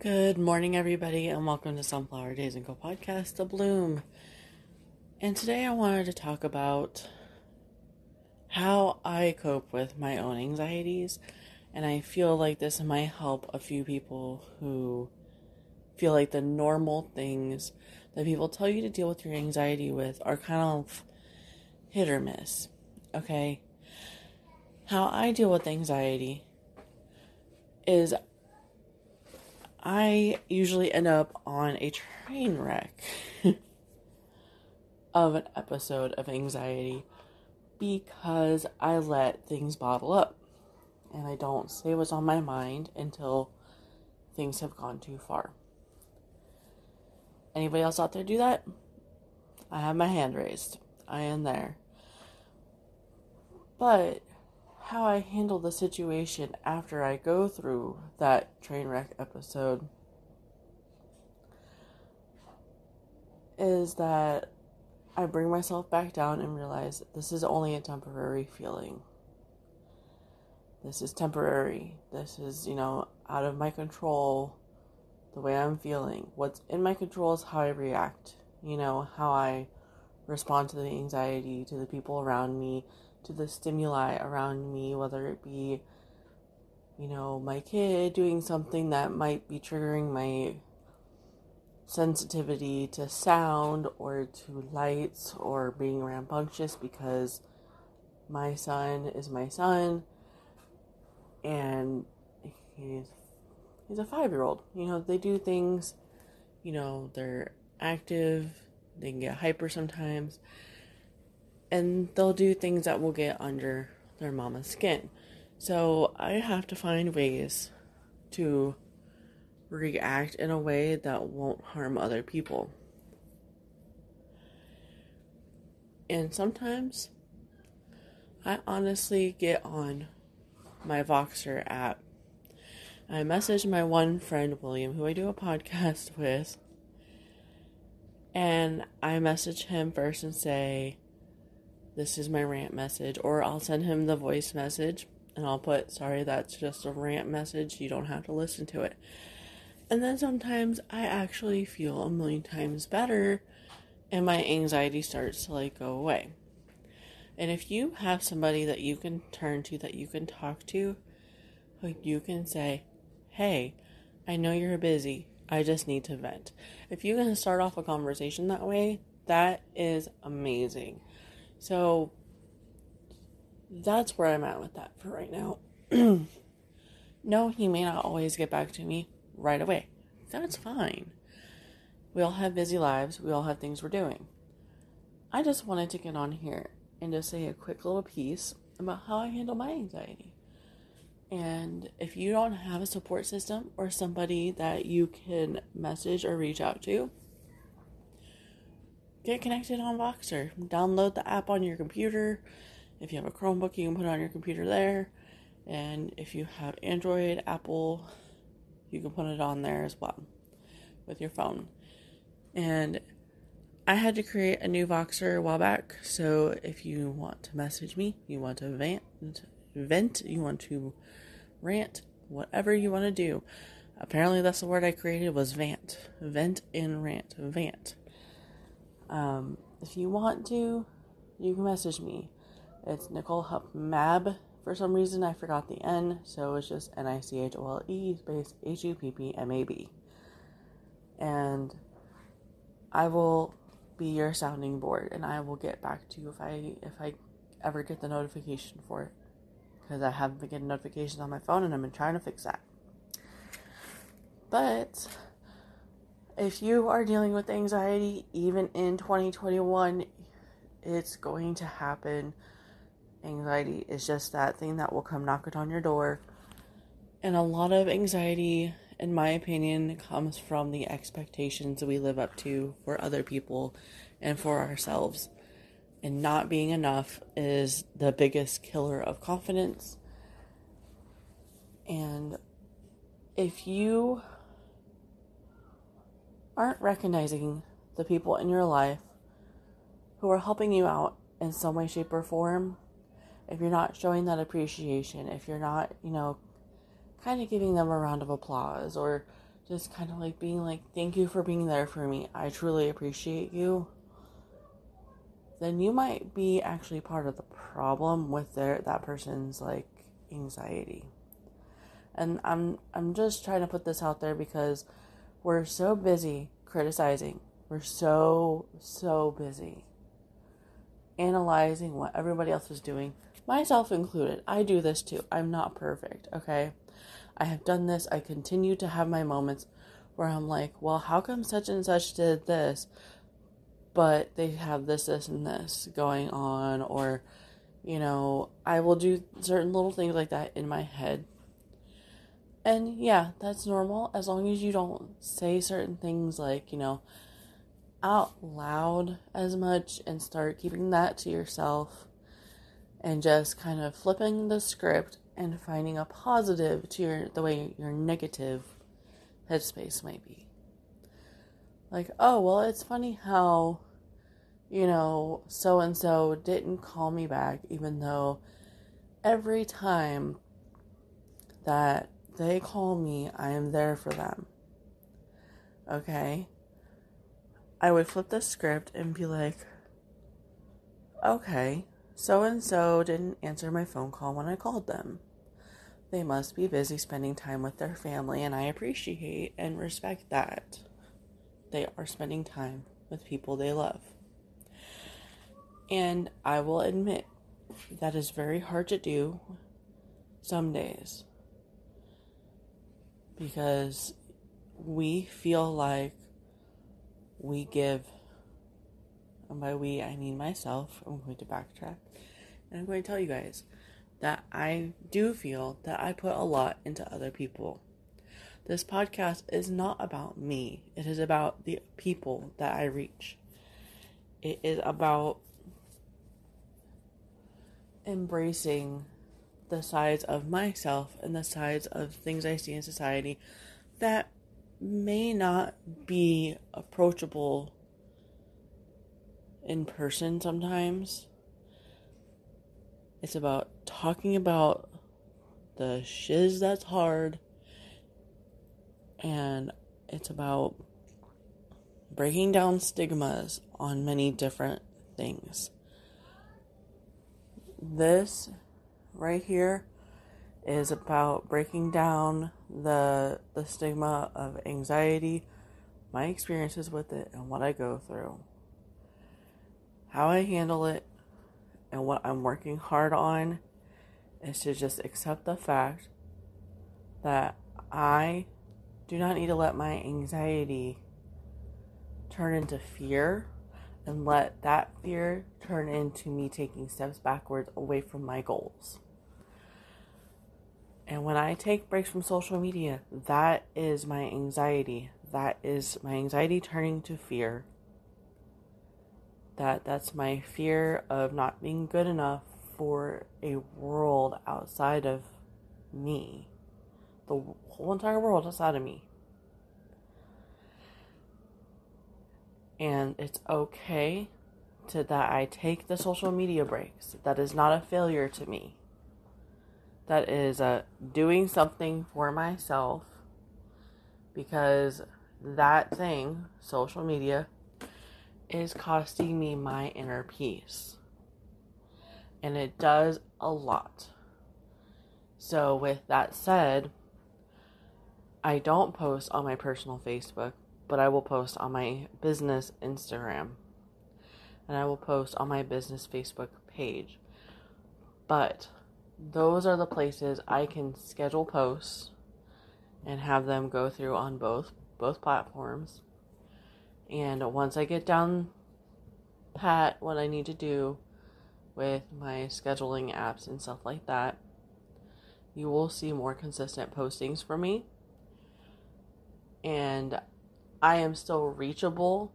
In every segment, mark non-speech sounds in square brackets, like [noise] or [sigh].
Good morning, everybody, and welcome to Sunflower Daze and Co podcast, The Bloom. And today I wanted to talk about how I cope with my own anxieties, and I feel like this might help a few people who feel like the normal things that people tell you to deal with your anxiety with are kind of hit or miss. Okay? How I deal with anxiety is I usually end up on a train wreck [laughs] of an episode of anxiety because I let things bottle up and I don't say what's on my mind until things have gone too far. Anybody else out there do that? I have my hand raised. I am there. But how I handle the situation after I go through that train wreck episode is that I bring myself back down and realize this is only a temporary feeling. This is temporary. This is, you know, out of my control, the way I'm feeling. What's in my control is how I react, you know, how I respond to the anxiety, to the people around me, to the stimuli around me, whether it be, you know, my kid doing something that might be triggering my sensitivity to sound or to lights or being rambunctious because my son is my son and he's he's a five year old. You know, they do things, you know, they're active, they can get hyper sometimes and they'll do things that will get under their mama's skin. So I have to find ways to react in a way that won't harm other people. And sometimes I honestly get on my Voxer app. I message my one friend, William, who I do a podcast [laughs] with, and I message him first and say, this is my rant message, or I'll send him the voice message and I'll put, sorry, that's just a rant message. You don't have to listen to it. And then sometimes I actually feel a million times better and my anxiety starts to like go away. And if you have somebody that you can turn to, that you can talk to, you can say, hey, I know you're busy. I just need to vent. If you can start off a conversation that way, that is amazing. So that's where I'm at with that for right now. [clears throat] no, he may not always get back to me right away. That's fine. We all have busy lives, we all have things we're doing. I just wanted to get on here and just say a quick little piece about how I handle my anxiety. And if you don't have a support system or somebody that you can message or reach out to, get connected on Voxer. Download the app on your computer. If you have a Chromebook, you can put it on your computer there. And if you have Android, Apple, you can put it on there as well with your phone. And I had to create a new Voxer a while back. So if you want to message me, you want to vent, vent, you want to rant, whatever you want to do. Apparently, that's the word I created was vent, vent and rant, vant. Um, if you want to, you can message me. It's Nichole Hupp. For some reason, I forgot the N, so it's just N I C H O L E space H U P P M A B. And I will be your sounding board, and I will get back to you if I if I ever get the notification for it, because I haven't been getting notifications on my phone, and I've been trying to fix that. But if you are dealing with anxiety, even in 2021, it's going to happen. Anxiety is just that thing that will come knocking on your door. And a lot of anxiety, in my opinion, comes from the expectations we live up to for other people and for ourselves. And not being enough is the biggest killer of confidence. And if you aren't recognizing the people in your life who are helping you out in some way, shape, or form, if you're not showing that appreciation, if you're not, you know, kind of giving them a round of applause or just kind of like being like, thank you for being there for me. I truly appreciate you. Then you might be actually part of the problem with their that person's like anxiety. And I'm I'm just trying to put this out there because we're so busy criticizing. We're so so busy analyzing what everybody else is doing, myself included. I do this too. I'm not perfect, okay? I have done this. I continue to have my moments where I'm like, well, how come such and such did this? But they have this, this, and this going on, or, you know, I will do certain little things like that in my head. And yeah, that's normal as long as you don't say certain things like, you know, out loud as much and start keeping that to yourself and just kind of flipping the script and finding a positive to your the way your negative headspace might be. Like, oh, well, it's funny how you know, so and so didn't call me back even though every time that they call me, I am there for them. Okay? I would flip the script and be like, okay, so and so didn't answer my phone call when I called them. They must be busy spending time with their family, and I appreciate and respect that. They are spending time with people they love. And I will admit that is very hard to do some days because we feel like we give, and by we I mean myself, I'm going to backtrack, and I'm going to tell you guys that I do feel that I put a lot into other people. This podcast is not about me, it is about the people that I reach. It is about embracing the sides of myself and the sides of things I see in society that may not be approachable in person sometimes. It's about talking about the shiz that's hard, and it's about breaking down stigmas on many different things. This right here is about breaking down the the stigma of anxiety, my experiences with it and what I go through. How I handle it and what I'm working hard on is to just accept the fact that I do not need to let my anxiety turn into fear and let that fear turn into me taking steps backwards away from my goals. When I take breaks from social media, that is my anxiety. That is my anxiety turning to fear. That that's my fear of not being good enough for a world outside of me. The whole entire world outside of me. And it's okay to that I take the social media breaks. That is not a failure to me that is uh, doing something for myself because that thing, social media, is costing me my inner peace. And it does a lot. So, with that said, I don't post on my personal Facebook, but I will post on my business Instagram. And I will post on my business Facebook page. But those are the places I can schedule posts and have them go through on both both platforms. And once I get down pat what I need to do with my scheduling apps and stuff like that, you will see more consistent postings from me. And I am still reachable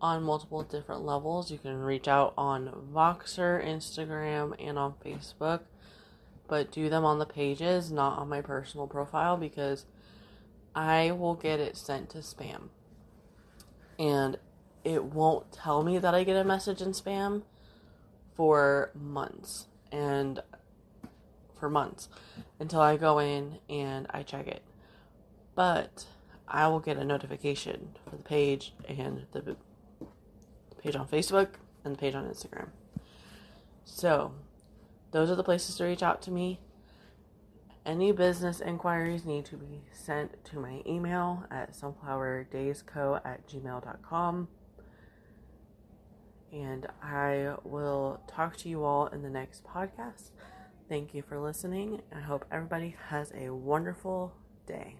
on multiple different levels. You can reach out on Voxer, Instagram, and on Facebook but do them on the pages, not on my personal profile, because I will get it sent to spam. And it won't tell me that I get a message in spam for months and for months until I go in and I check it. But I will get a notification for the page and the page on Facebook and the page on Instagram. So, those are the places to reach out to me. Any business inquiries need to be sent to my email at sunflowerdazeco at gmail.com. And I will talk to you all in the next podcast. Thank you for listening. I hope everybody has a wonderful day.